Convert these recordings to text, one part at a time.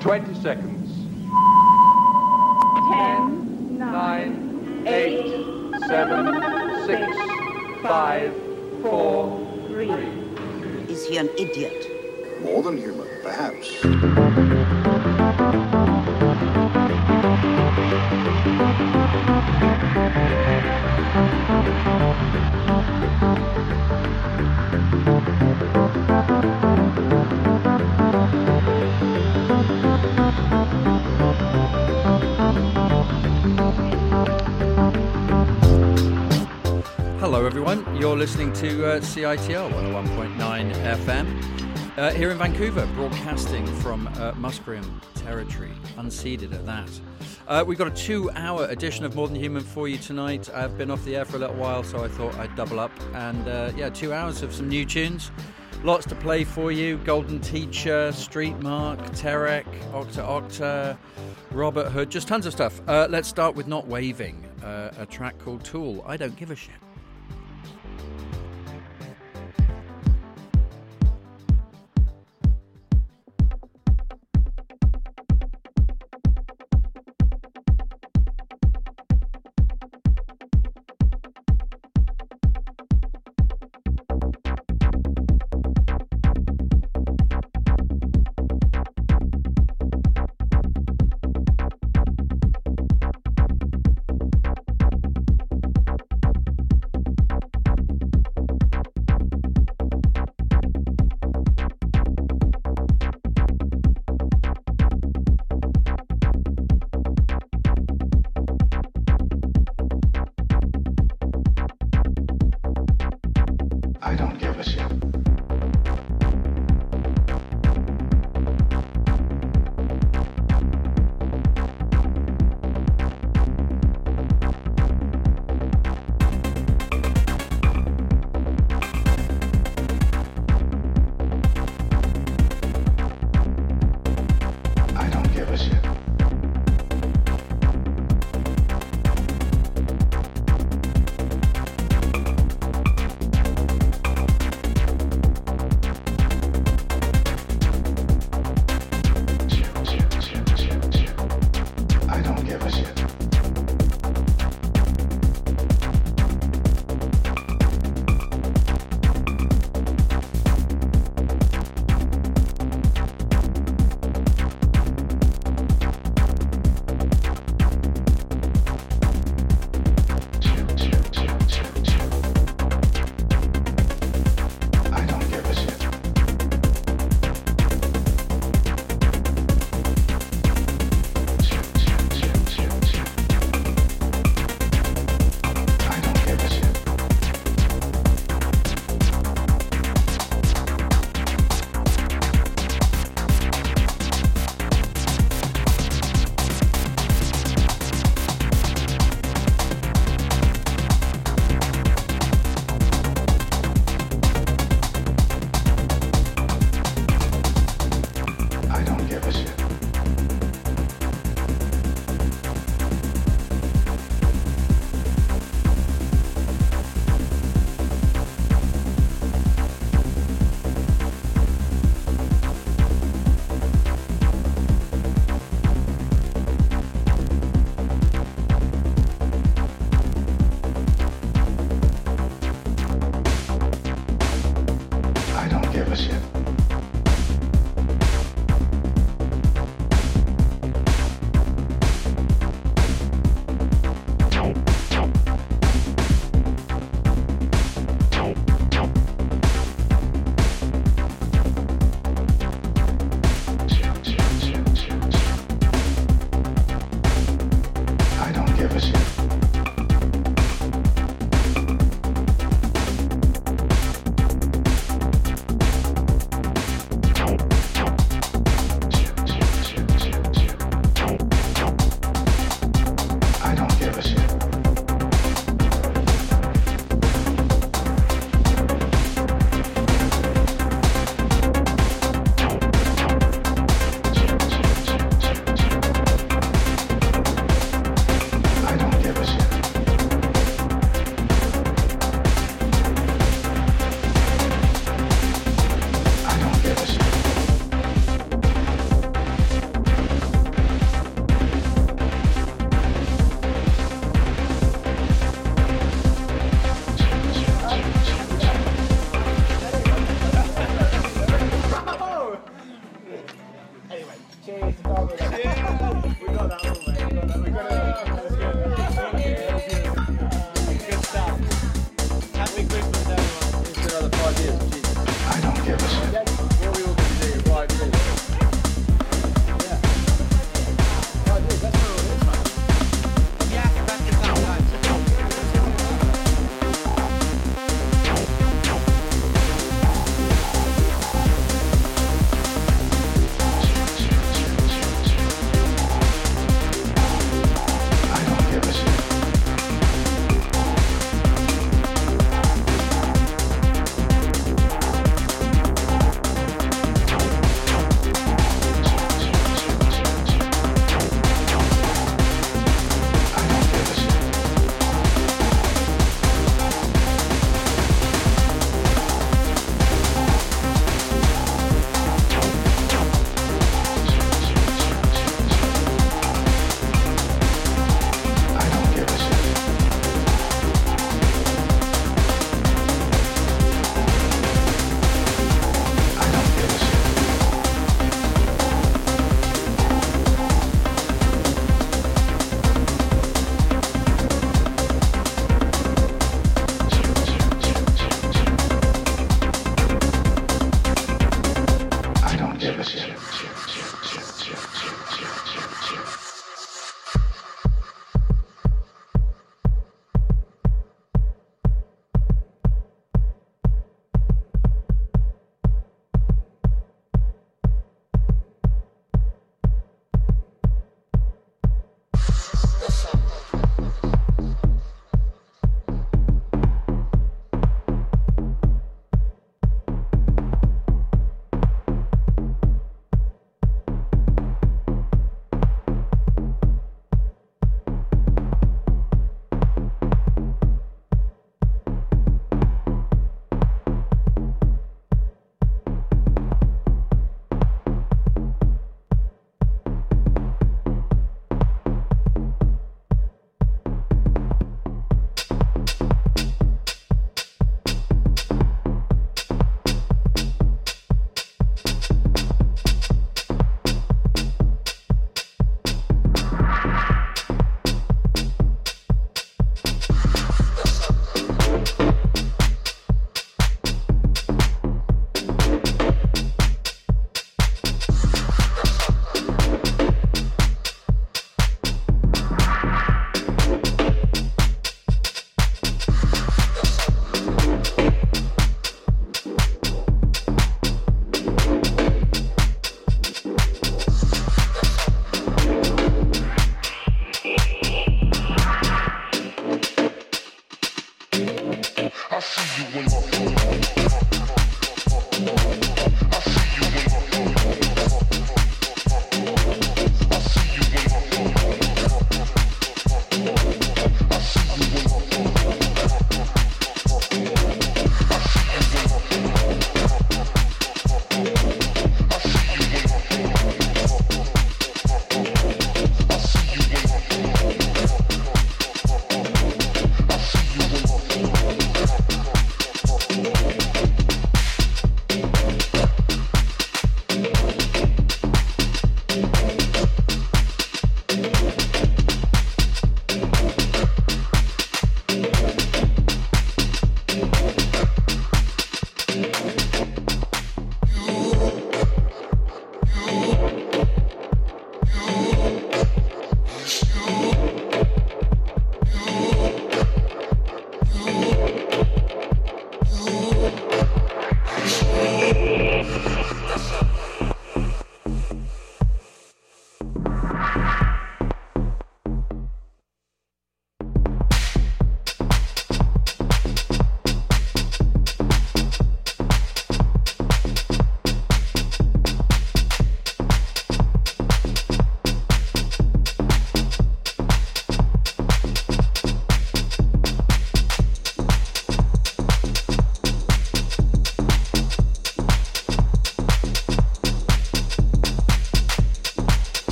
Twenty seconds. Ten, Nine, eight, seven, six, five, four, three. Is he an idiot? More than human, perhaps. Listening to uh, CITR 101.9 FM uh, here in Vancouver, broadcasting from uh, Musqueam territory, unceded at that. Uh, we've got a two hour edition of More Than Human for you tonight. I've been off the air for a little while, so I thought I'd double up. And uh, yeah, two hours of some new tunes. Lots to play for you Golden Teacher, Street Mark, Terekke, Octo Octa, Robert Hood, just tons of stuff. Uh, let's start with Not Waving, uh, a track called Tool. I don't give a shit.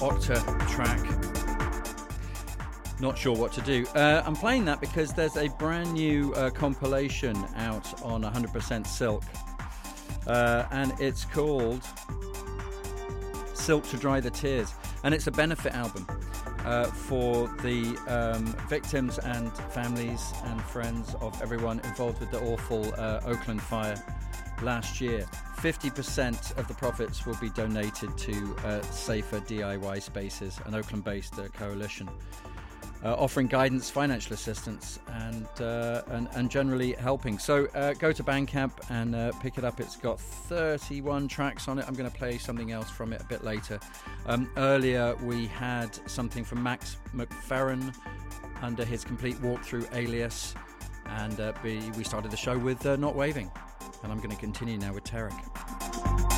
Octo track. Not sure what to do. Uh, I'm playing that because there's a brand new uh, compilation out on 100% Silk, uh, and it's called Silk to Dry the Tears, and it's a benefit album. Uh, for the um, victims and families and friends of everyone involved with the awful uh, Oakland fire last year. 50% of the profits will be donated to uh, Safer DIY Spaces, an Oakland based uh, coalition. Uh, offering guidance, financial assistance, and uh, and, and, generally helping. So uh, go to Bandcamp and uh, pick it up. It's got 31 tracks on it. I'm going to play something else from it a bit later. Um, earlier we had something from Max McFerren under his complete walkthrough alias, and we started the show with Not Waving and I'm going to continue now with Terekke.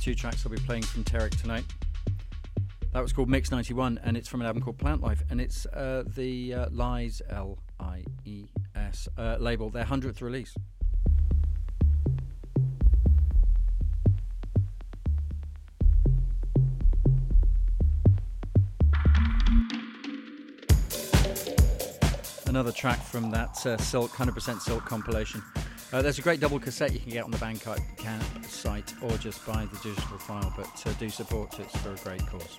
Two tracks I'll be playing from Terekke tonight. That was called Mix 91, and it's from an album called Plant Life, and it's uh, the uh, Lies, L I E S, uh, label, their 100th release. Another track from that uh, Silk, 100% Silk compilation. Uh, there's a great double cassette you can get on the Bandcamp site or just buy the digital file, but uh, do support it for a great cause.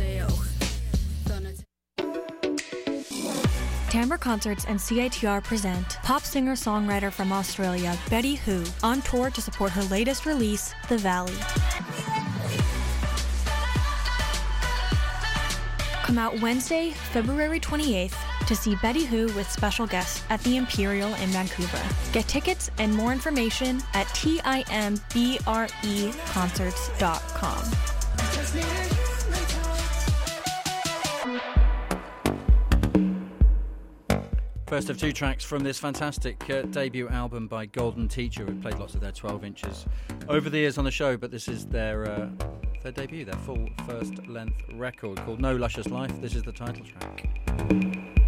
Concerts and CITR present pop singer songwriter from Australia, Betty Who, on tour to support her latest release, The Valley. Come out Wednesday, February 28th to see Betty Who with special guests at the Imperial in Vancouver. Get tickets and more information at timbreconcerts.com. First of two tracks from this fantastic uh, debut album by Golden Teacher. We've played lots of their 12 inches over the years on the show, but this is their uh, their debut, their full first length record called No Luscious Life. This is the title track.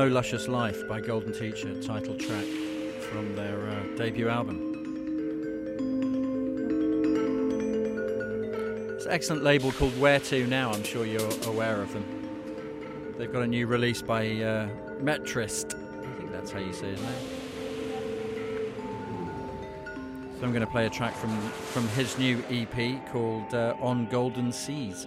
No Luscious Life by Golden Teacher, title track from their uh, debut album. It's an excellent label called Where To Now, I'm sure you're aware of them. They've got a new release by uh, Metrist. I think that's how you say his name. So I'm going to play a track from, from his new EP called uh, On Golden Seas.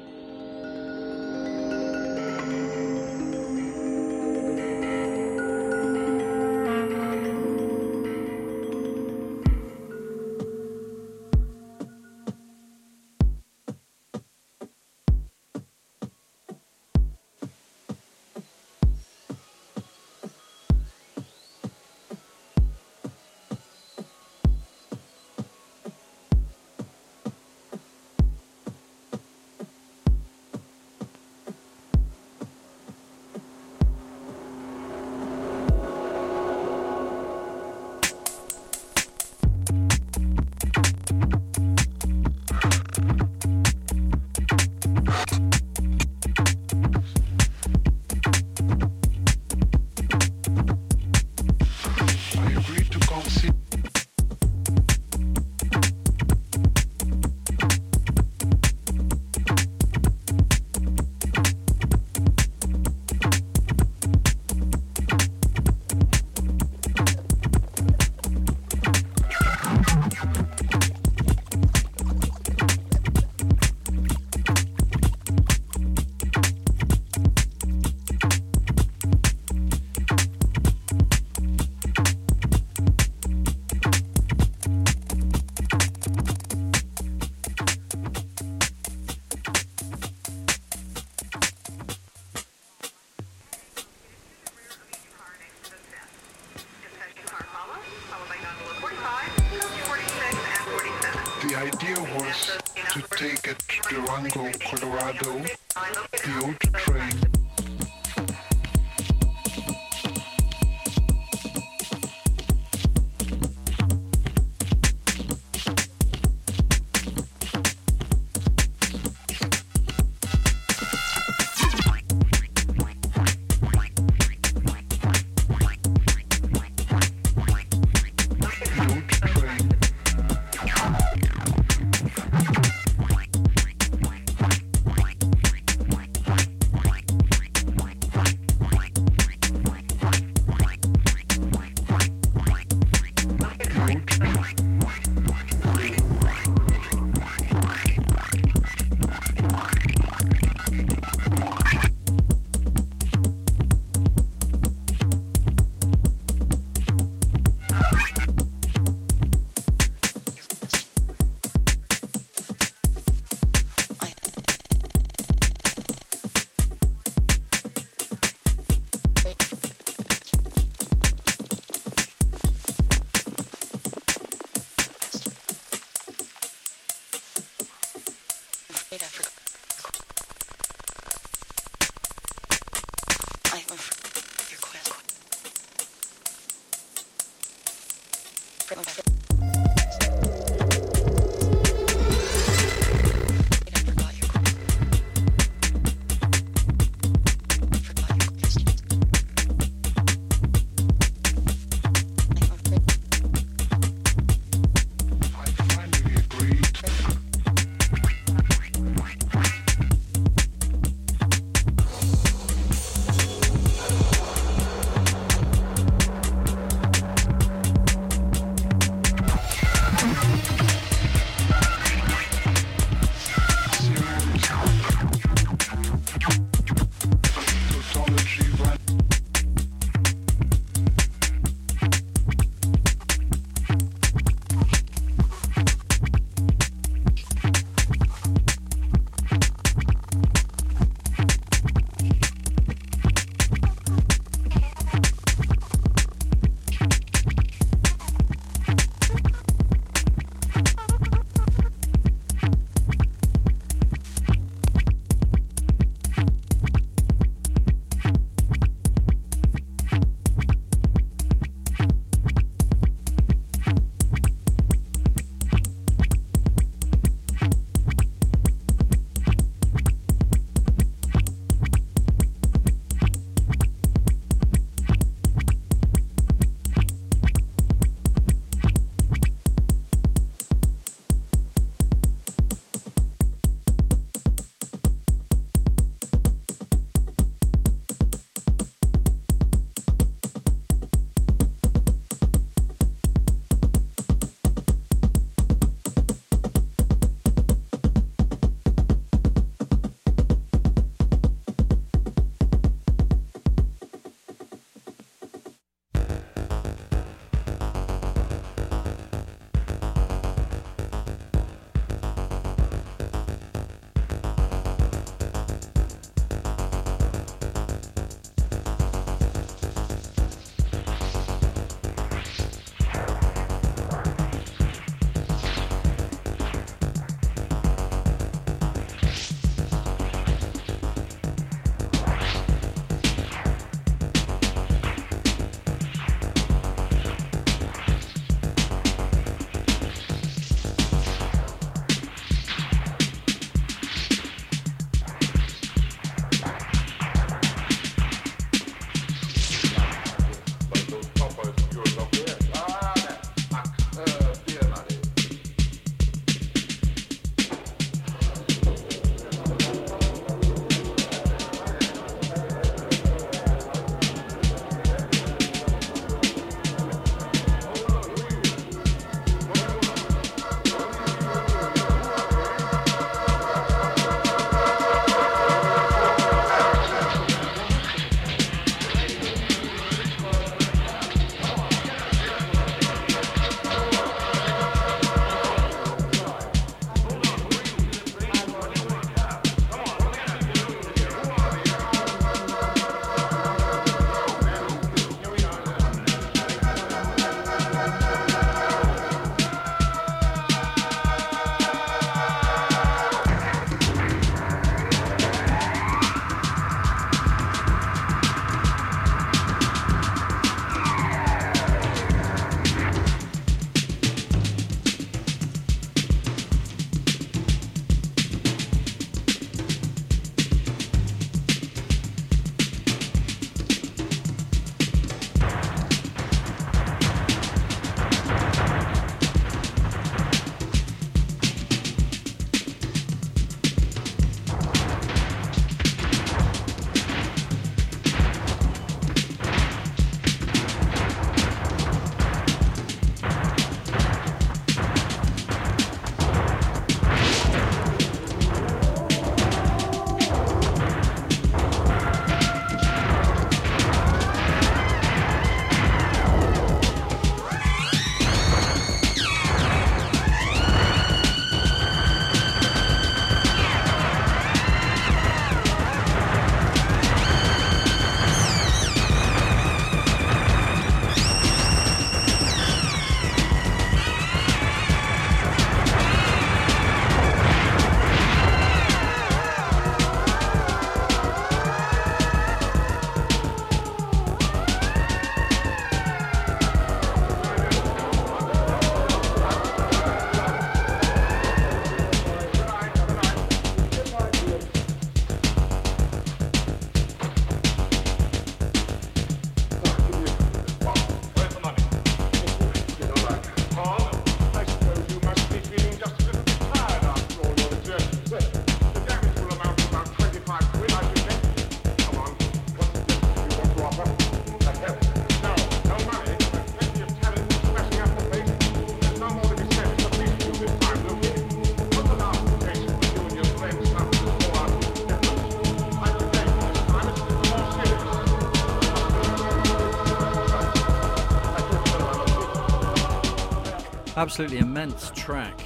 Absolutely immense track.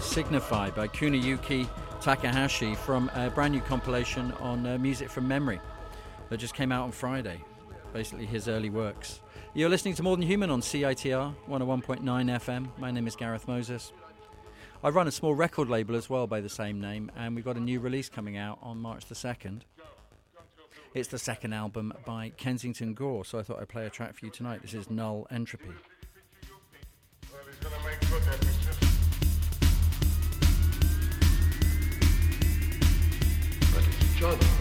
Signify by Kuniyuki Takahashi from a brand new compilation on uh, Music from Memory that just came out on Friday. Basically, his early works. You're listening to More Than Human on CITR 101.9 FM. My name is Gareth Moses. I run a small record label as well by the same name, and we've got a new release coming out on March the 2nd. It's the second album by Kensington Gore, so I thought I'd play a track for you tonight. This is Null Entropy. John.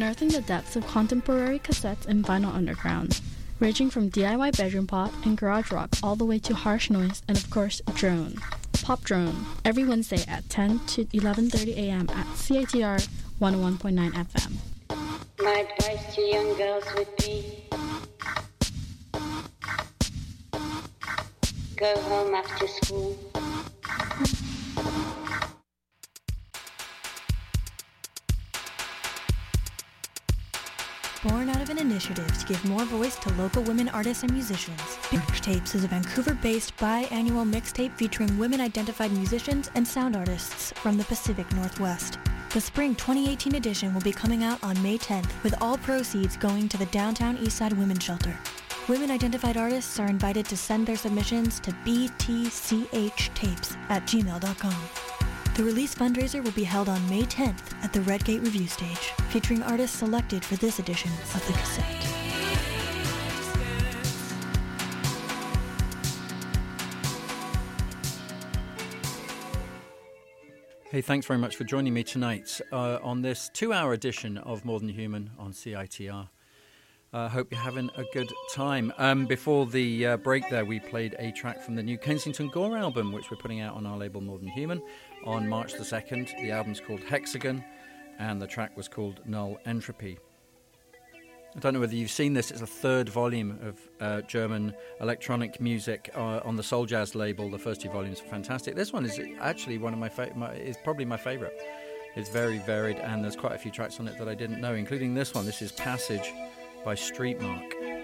Unearthing the depths of contemporary cassettes and vinyl underground, ranging from DIY bedroom pop and garage rock all the way to harsh noise and of course drone. Pop Drone every Wednesday at 10 to 11:30 a.m. at CITR 101.9 FM. My advice to young girls would be go home after school. Give more voice to local women artists and musicians, Mixtapes is a Vancouver-based bi-annual mixtape featuring women-identified musicians and sound artists from the Pacific Northwest. The spring 2018 edition will be coming out on May 10th, with all proceeds going to the Downtown Eastside Women's Shelter. Women-identified artists are invited to send their submissions to btchtapes at gmail.com. The release fundraiser will be held on May 10th at the Redgate Revue Stage, featuring artists selected for this edition of the cassette. Hey, thanks very much for joining me tonight uh, on this two hour edition of More Than Human on CITR. I uh, hope you're having a good time. Um, before the uh, break, there, we played a track from the new Kensington Gore album, which we're putting out on our label More Than Human on March the 2nd. The album's called Hexagon, and the track was called Null Entropy. I don't know whether you've seen this. It's a third volume of uh, German electronic music uh, on the Soul Jazz label. The first two volumes are fantastic. This one is actually one of my, fa- my is probably my favorite. It's very varied, and there's quite a few tracks on it that I didn't know, including this one. This is Passage by Streetmark. Maharishi.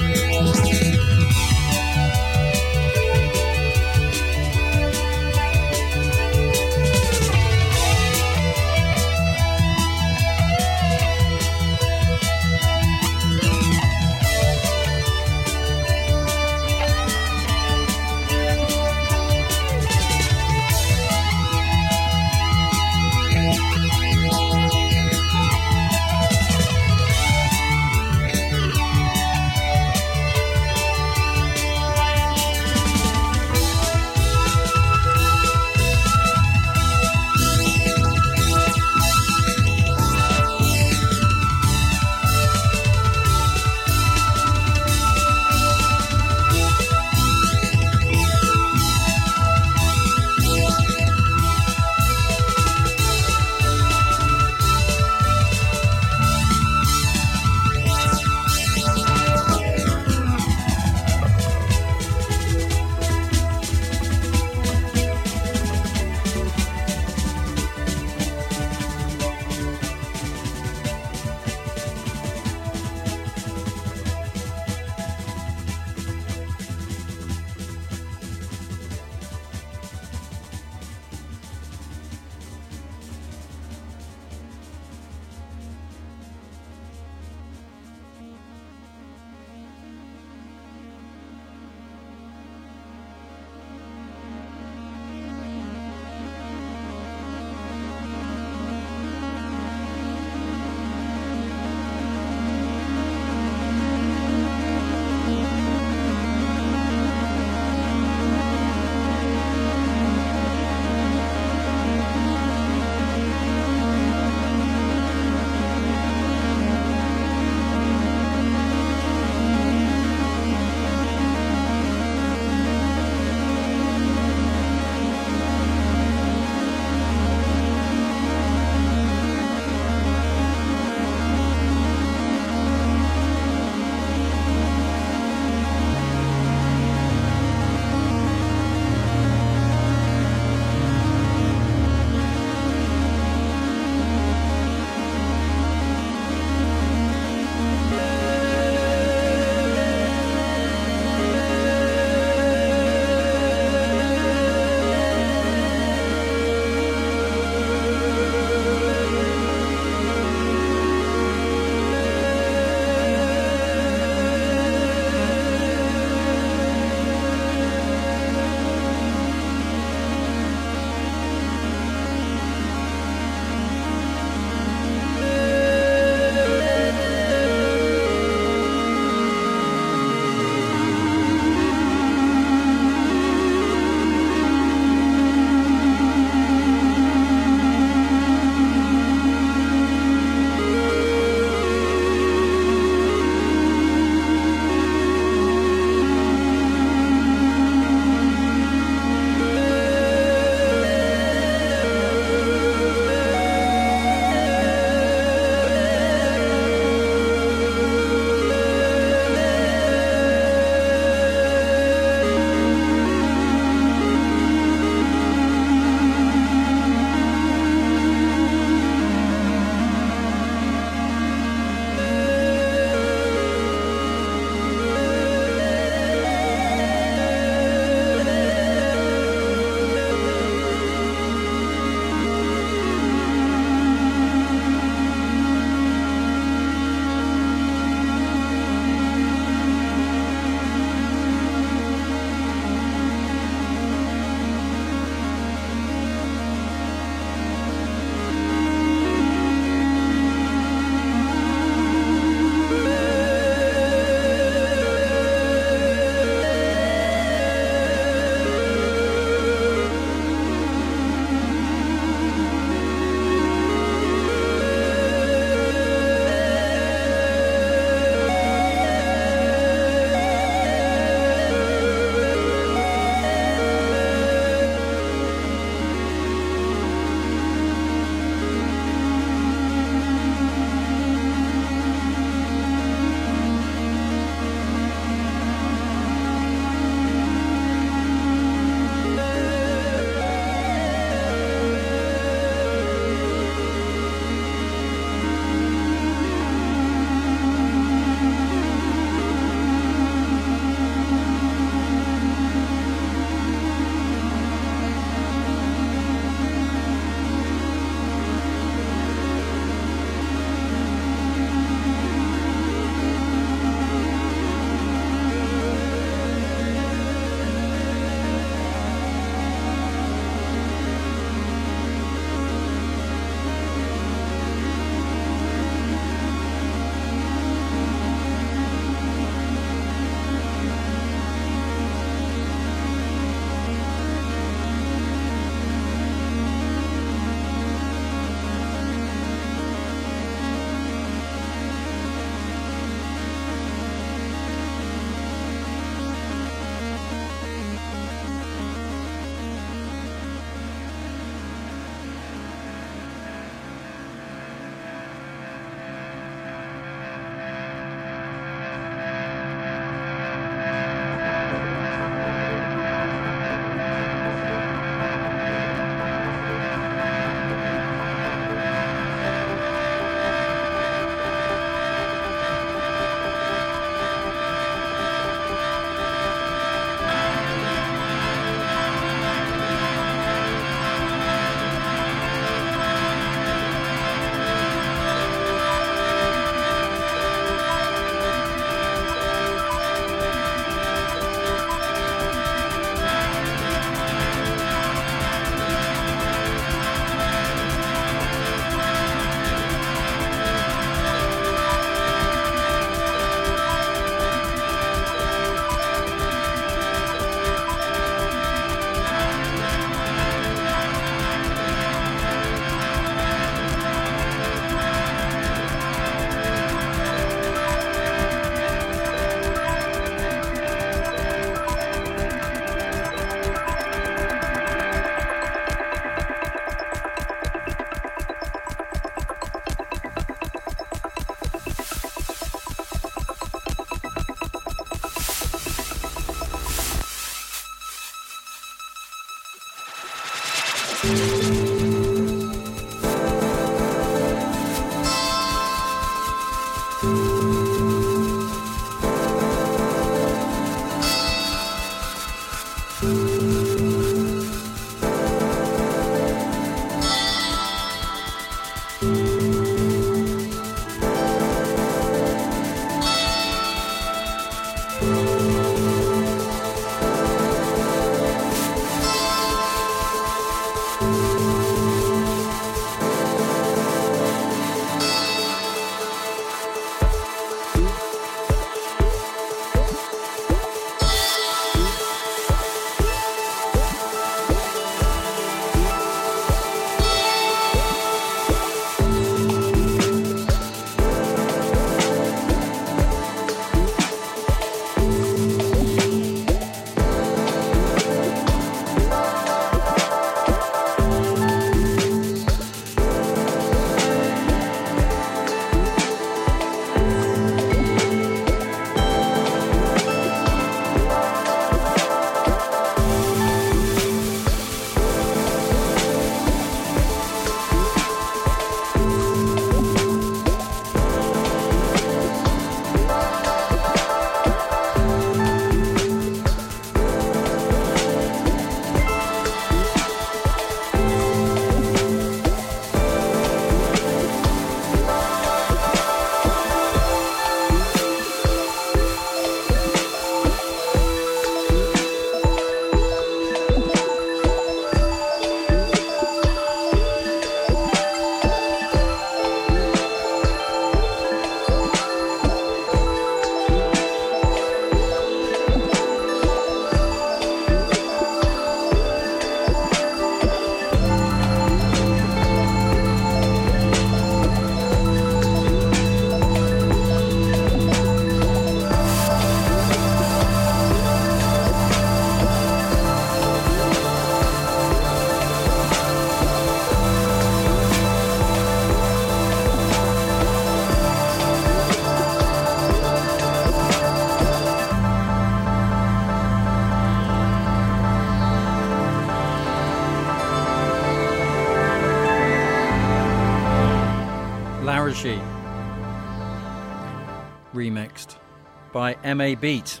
By MA Beat.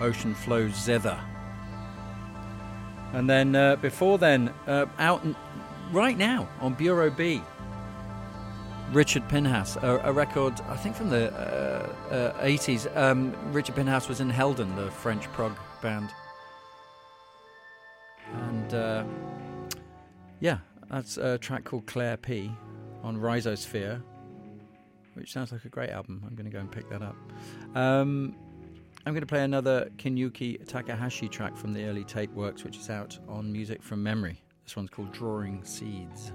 Ocean Flows Zither. And then uh, before then, uh, out right now on Bureau B, Richard Pinhas, a, a record I think from the uh, uh, 80s. Um, Richard Pinhas was in Heldon, the French prog band. And uh, yeah, that's a track called Claire P on Rhizosphere, which sounds like a great album. I'm going to go and pick that up. Um, I'm going to play another Kuniyuki Takahashi track from the early tape works, which is out on Music from Memory. This one's called Drawing Seeds.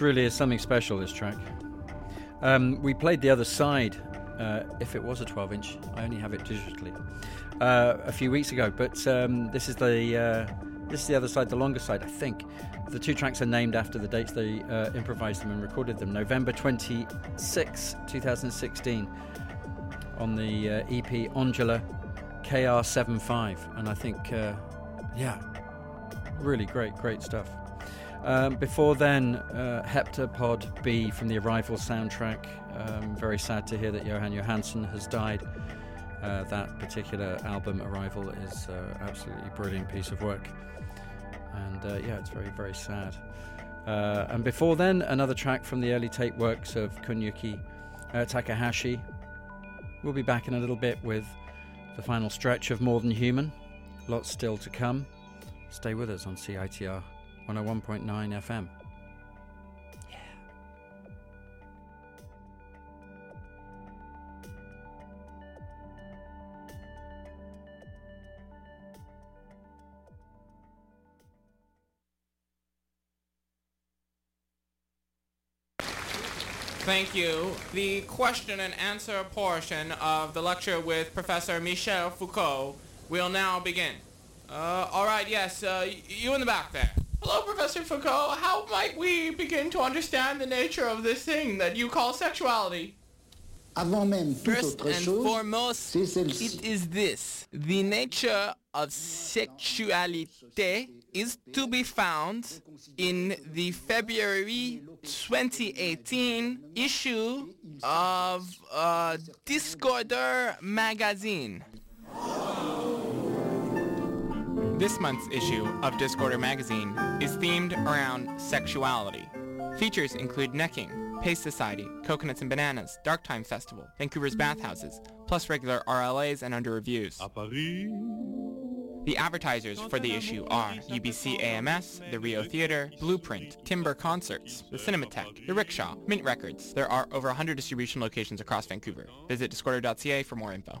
Really is something special, this track. Um, we played the other side, uh, if it was a 12 inch, I only have it digitally, uh, a few weeks ago, but um, this is the. Uh, this is the other side, the longer side, I think. The two tracks are named after the dates they uh, improvised them and recorded them. November 26, 2016, on the uh, EP Angela KR75. And I think, uh, yeah, really great, great stuff. Um, before then, uh, Heptapod B from the Arrival soundtrack. Um, very sad to hear that Jóhann Jóhannsson has died. Uh, that particular album, Arrival, is uh, absolutely brilliant piece of work and uh, yeah, it's very, very sad. Uh, and before then, another track from the early tape works of Kuniyuki uh, Takahashi. We'll be back in a little bit with the final stretch of More Than Human. Lots still to come. Stay with us on CITR 101.9 FM. Thank you. The question and answer portion of the lecture with Professor Michel Foucault will now begin. Uh, all right, yes, uh, you in the back there. Hello, Professor Foucault. How might we begin to understand the nature of this thing that you call sexuality? First and foremost, it is this. The nature of sexuality is to be found in the February 2018 issue of uh, Discorder magazine. This month's issue of Discorder magazine is themed around sexuality. Features include necking, Pace Society, Coconuts and Bananas, Dark Time Festival, Vancouver's Bathhouses, plus regular RLAs and under reviews. The advertisers for the issue are UBC AMS, the Rio Theater, Blueprint, Timbre Concerts, the Cinematheque, the Rickshaw, Mint Records. There are over 100 distribution locations across Vancouver. Visit discorder.ca for more info.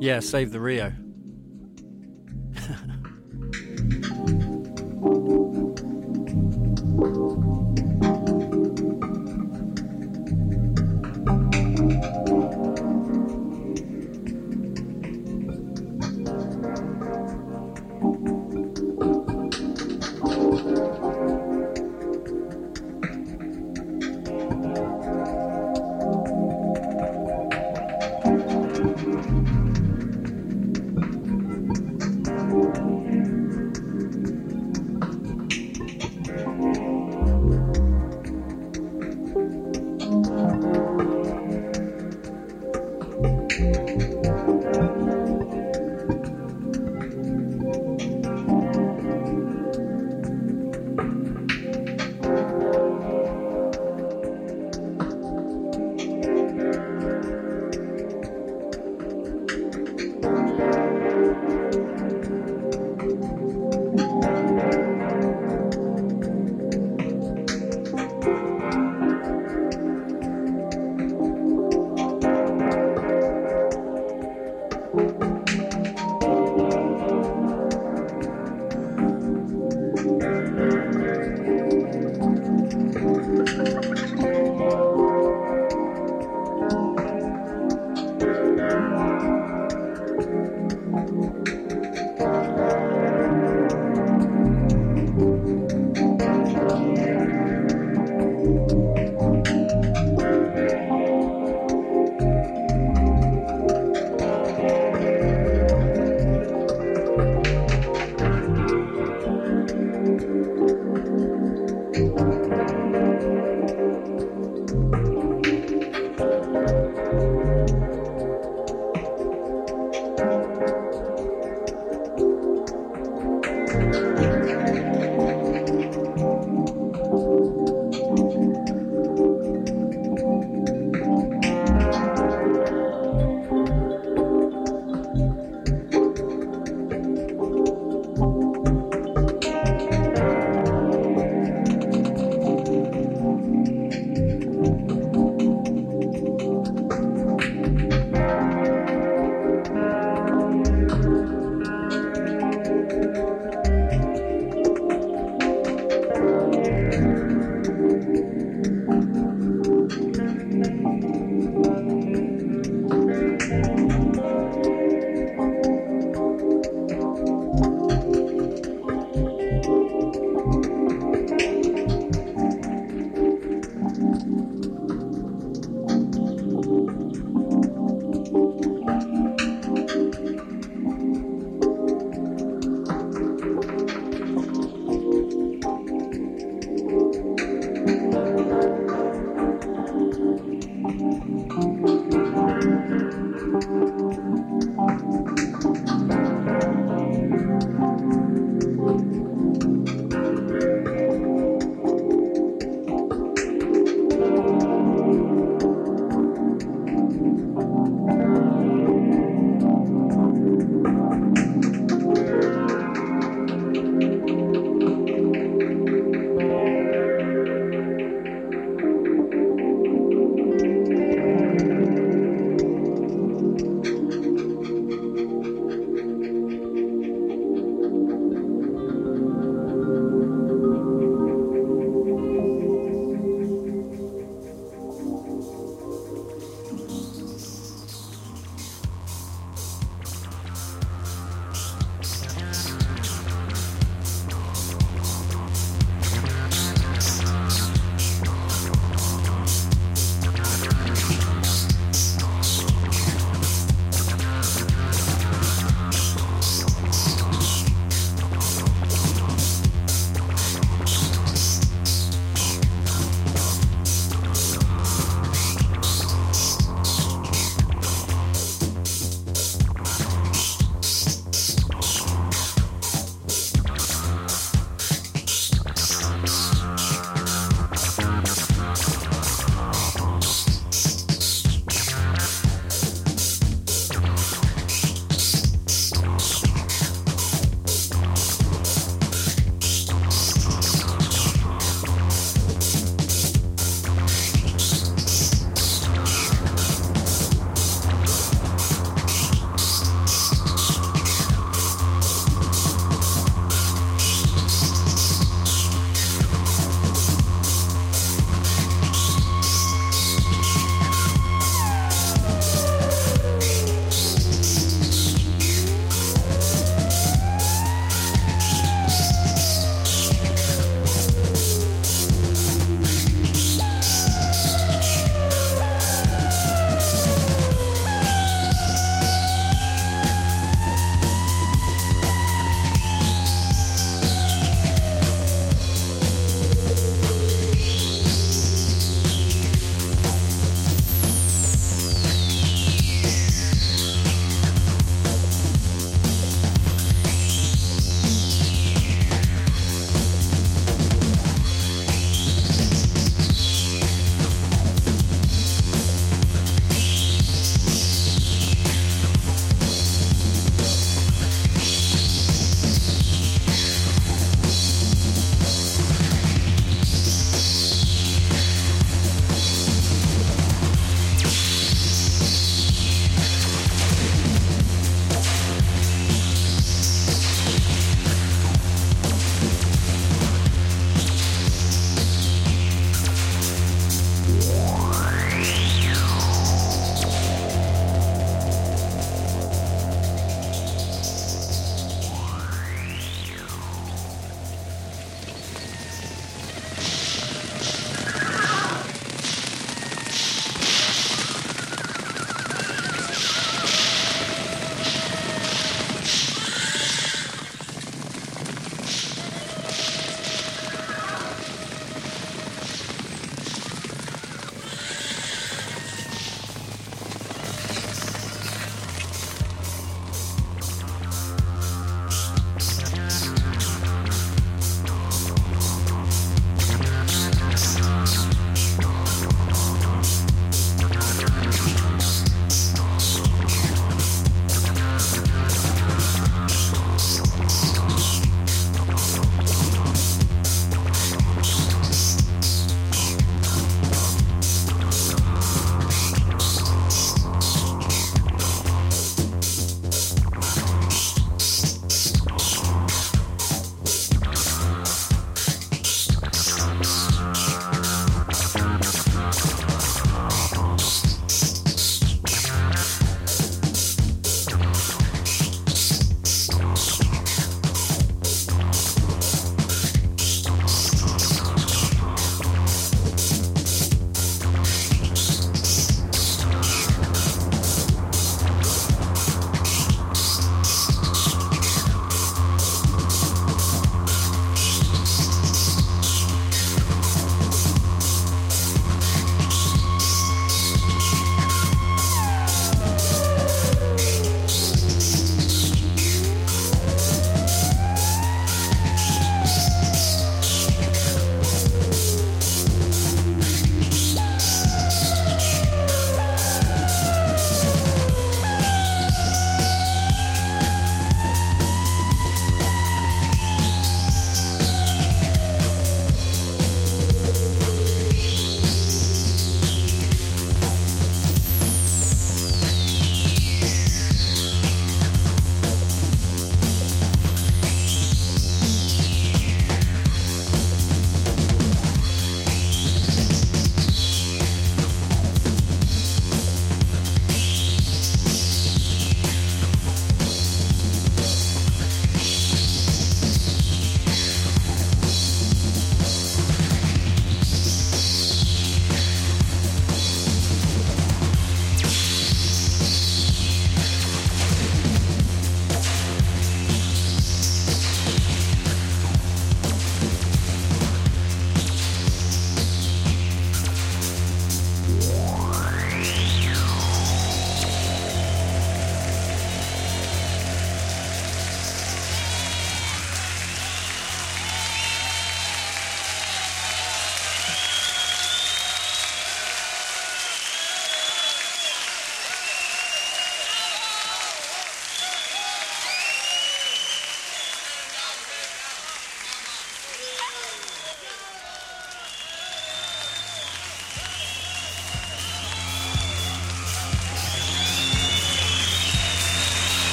Yeah, save the Rio.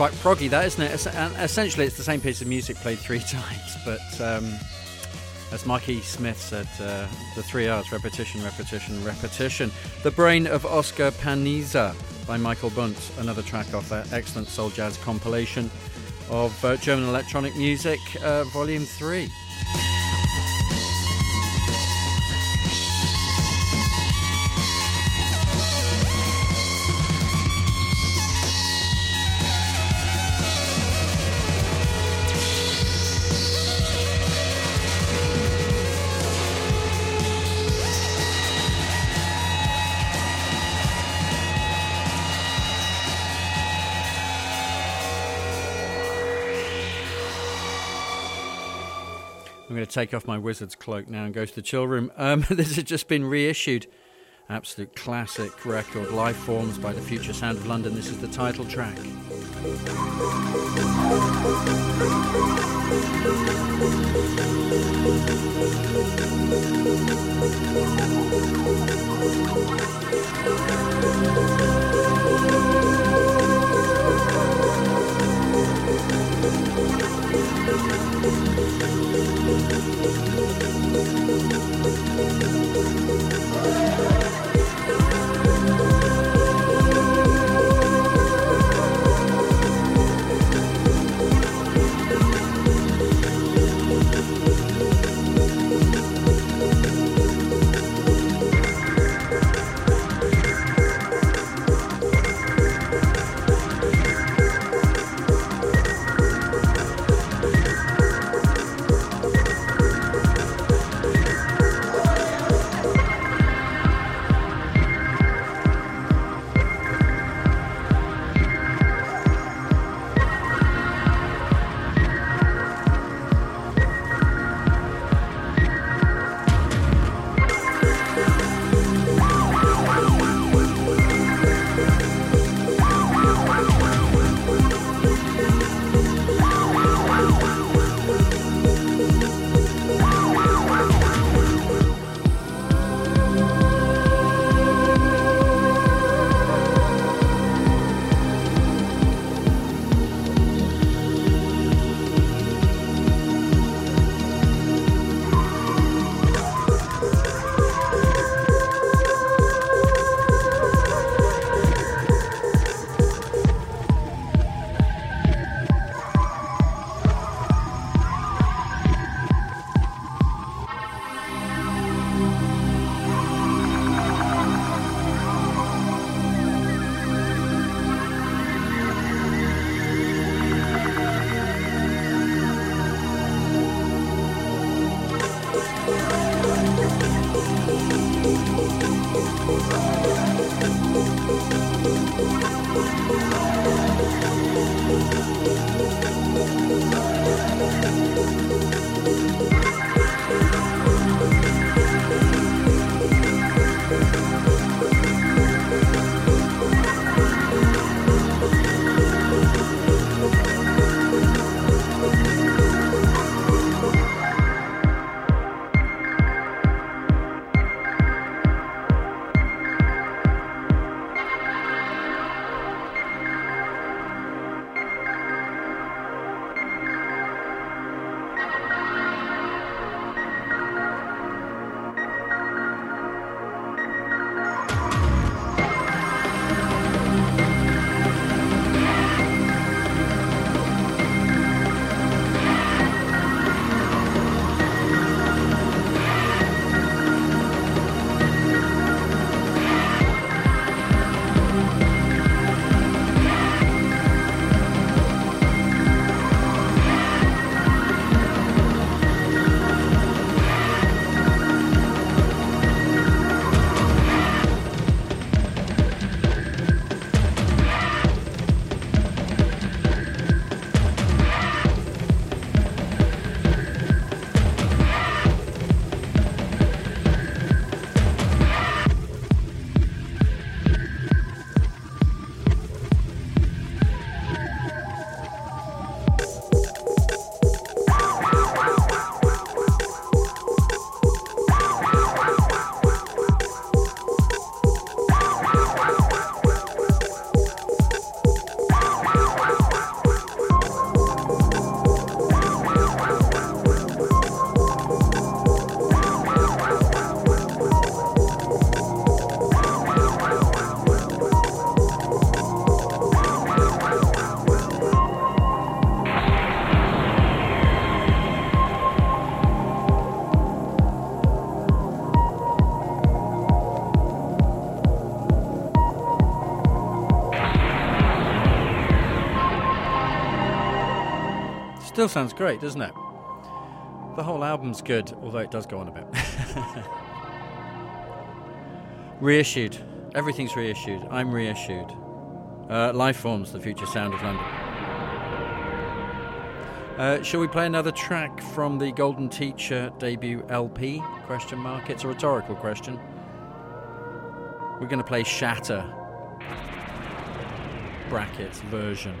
Quite proggy, that isn't it? Essentially, it's the same piece of music played three times, but um, as Mikey Smith said, uh, the three R's repetition, repetition, repetition. The Brain of Oscar Panizza by Michael Bundt, another track off that excellent soul jazz compilation of uh, German electronic music, uh, volume 3. take off my wizard's cloak now and go to the chillroom. Um, this has just been reissued. Absolute classic record, Life Forms by the Future Sound of London. This is the title track. Still sounds great, doesn't it? The whole album's good, although it does go on a bit. reissued. Everything's reissued. I'm reissued. Uh, Lifeforms, the future sound of London. Uh, shall we play another track from the Golden Teacher debut LP? Question mark. It's a rhetorical question. We're going to play Shatter brackets version.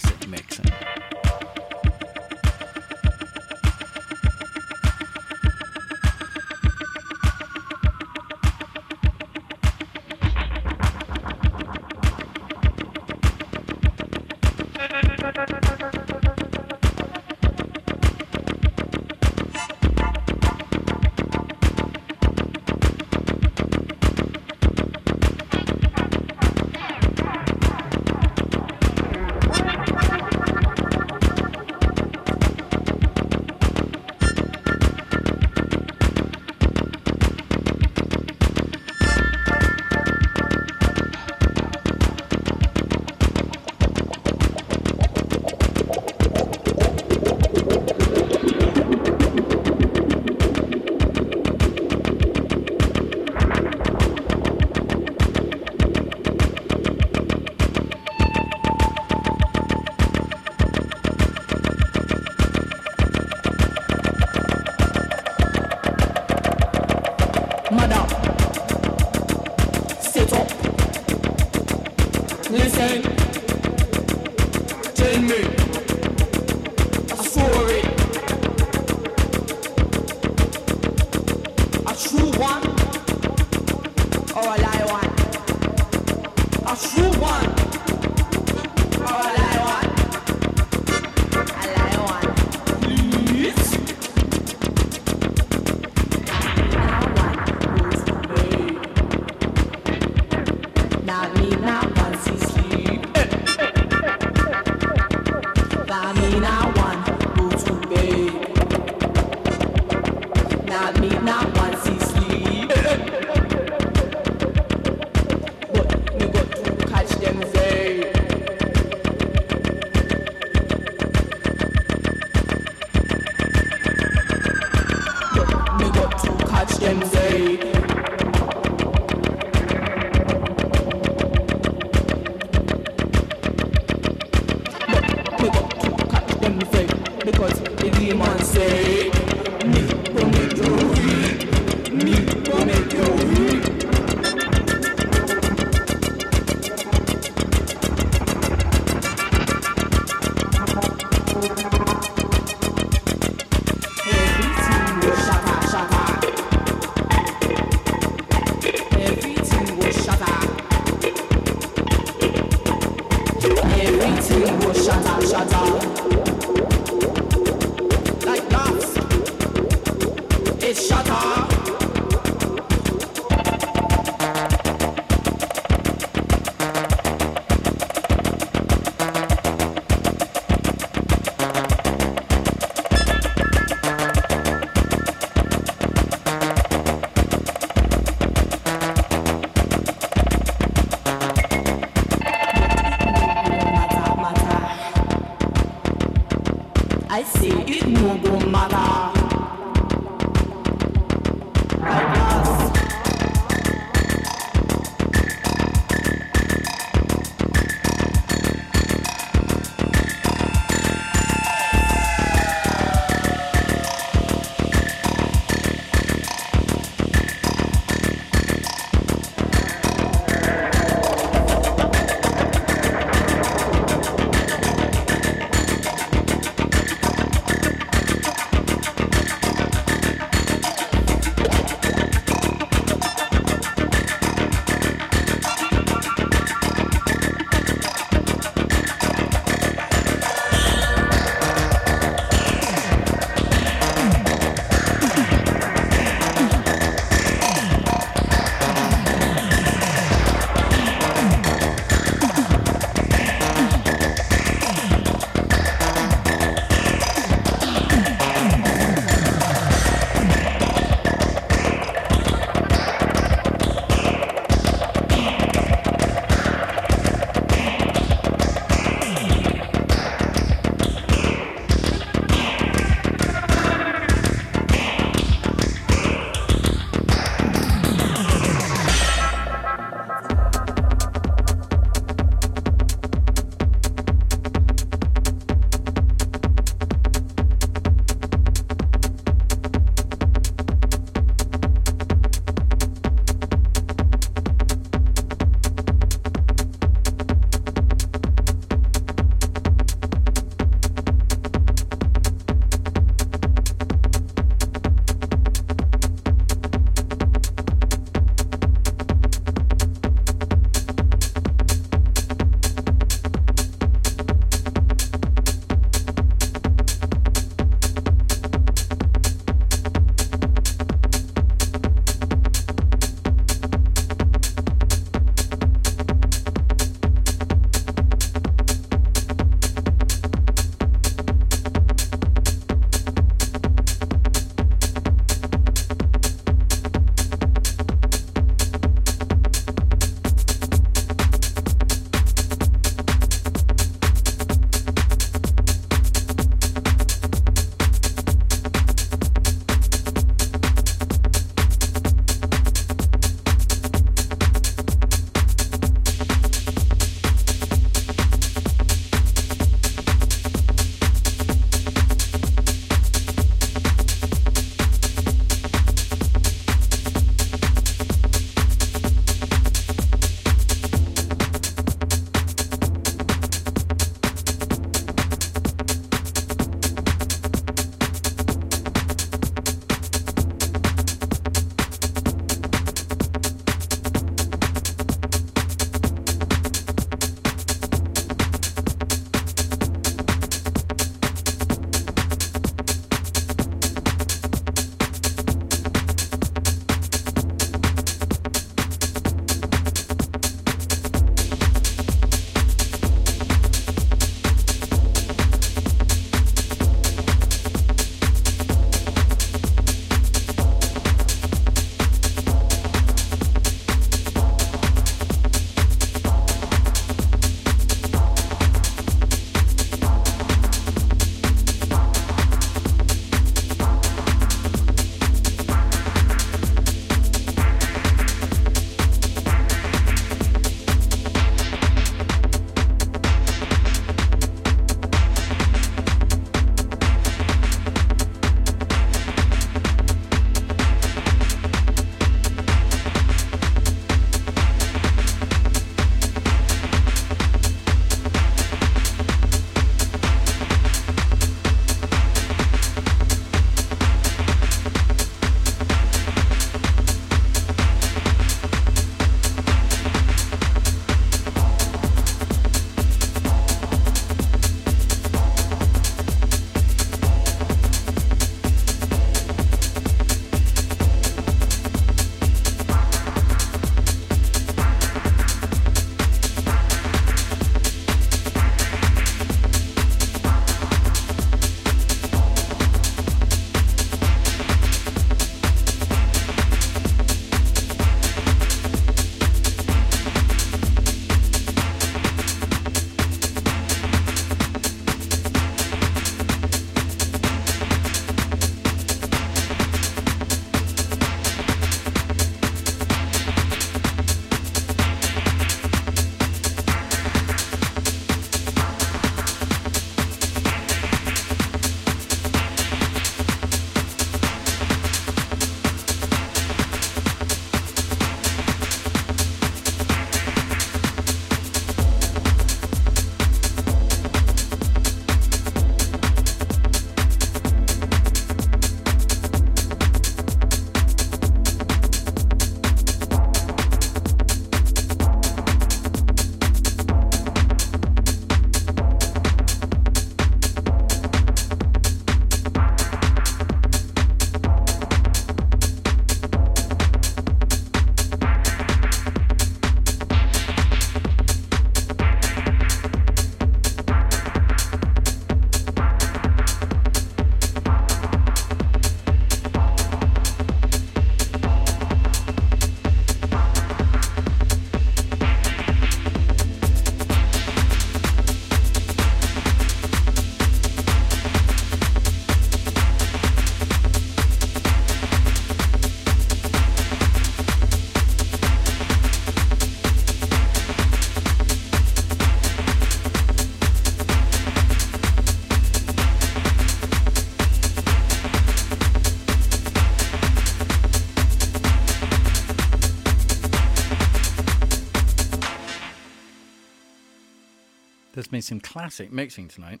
There's some classic mixing tonight.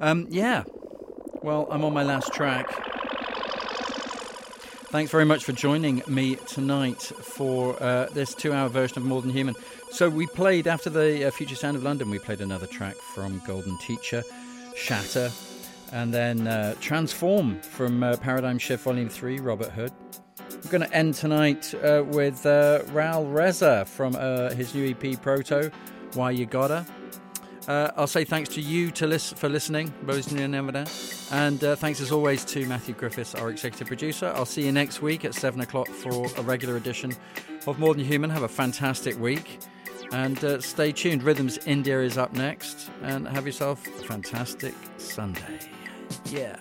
Um, yeah. Well, I'm on my last track. Thanks very much for joining me tonight for uh, this two hour version of More Than Human. So, we played, after the uh, Future Sound of London, we played another track from Golden Teacher, Shatter, and then uh, Transform from uh, Paradigm Shift Volume 3, Robert Hood. We're going to end tonight uh, with uh, Raul Reza from his new EP Proto, Why You Gotta. Uh, I'll say thanks to you to for listening, Rosemary and Nevada. And uh, thanks as always to Matthew Griffiths, our executive producer. I'll see you next week at 7 o'clock for a regular edition of More Than Human. Have a fantastic week. And uh, stay tuned. Rhythms India is up next. And have yourself a fantastic Sunday. Yeah.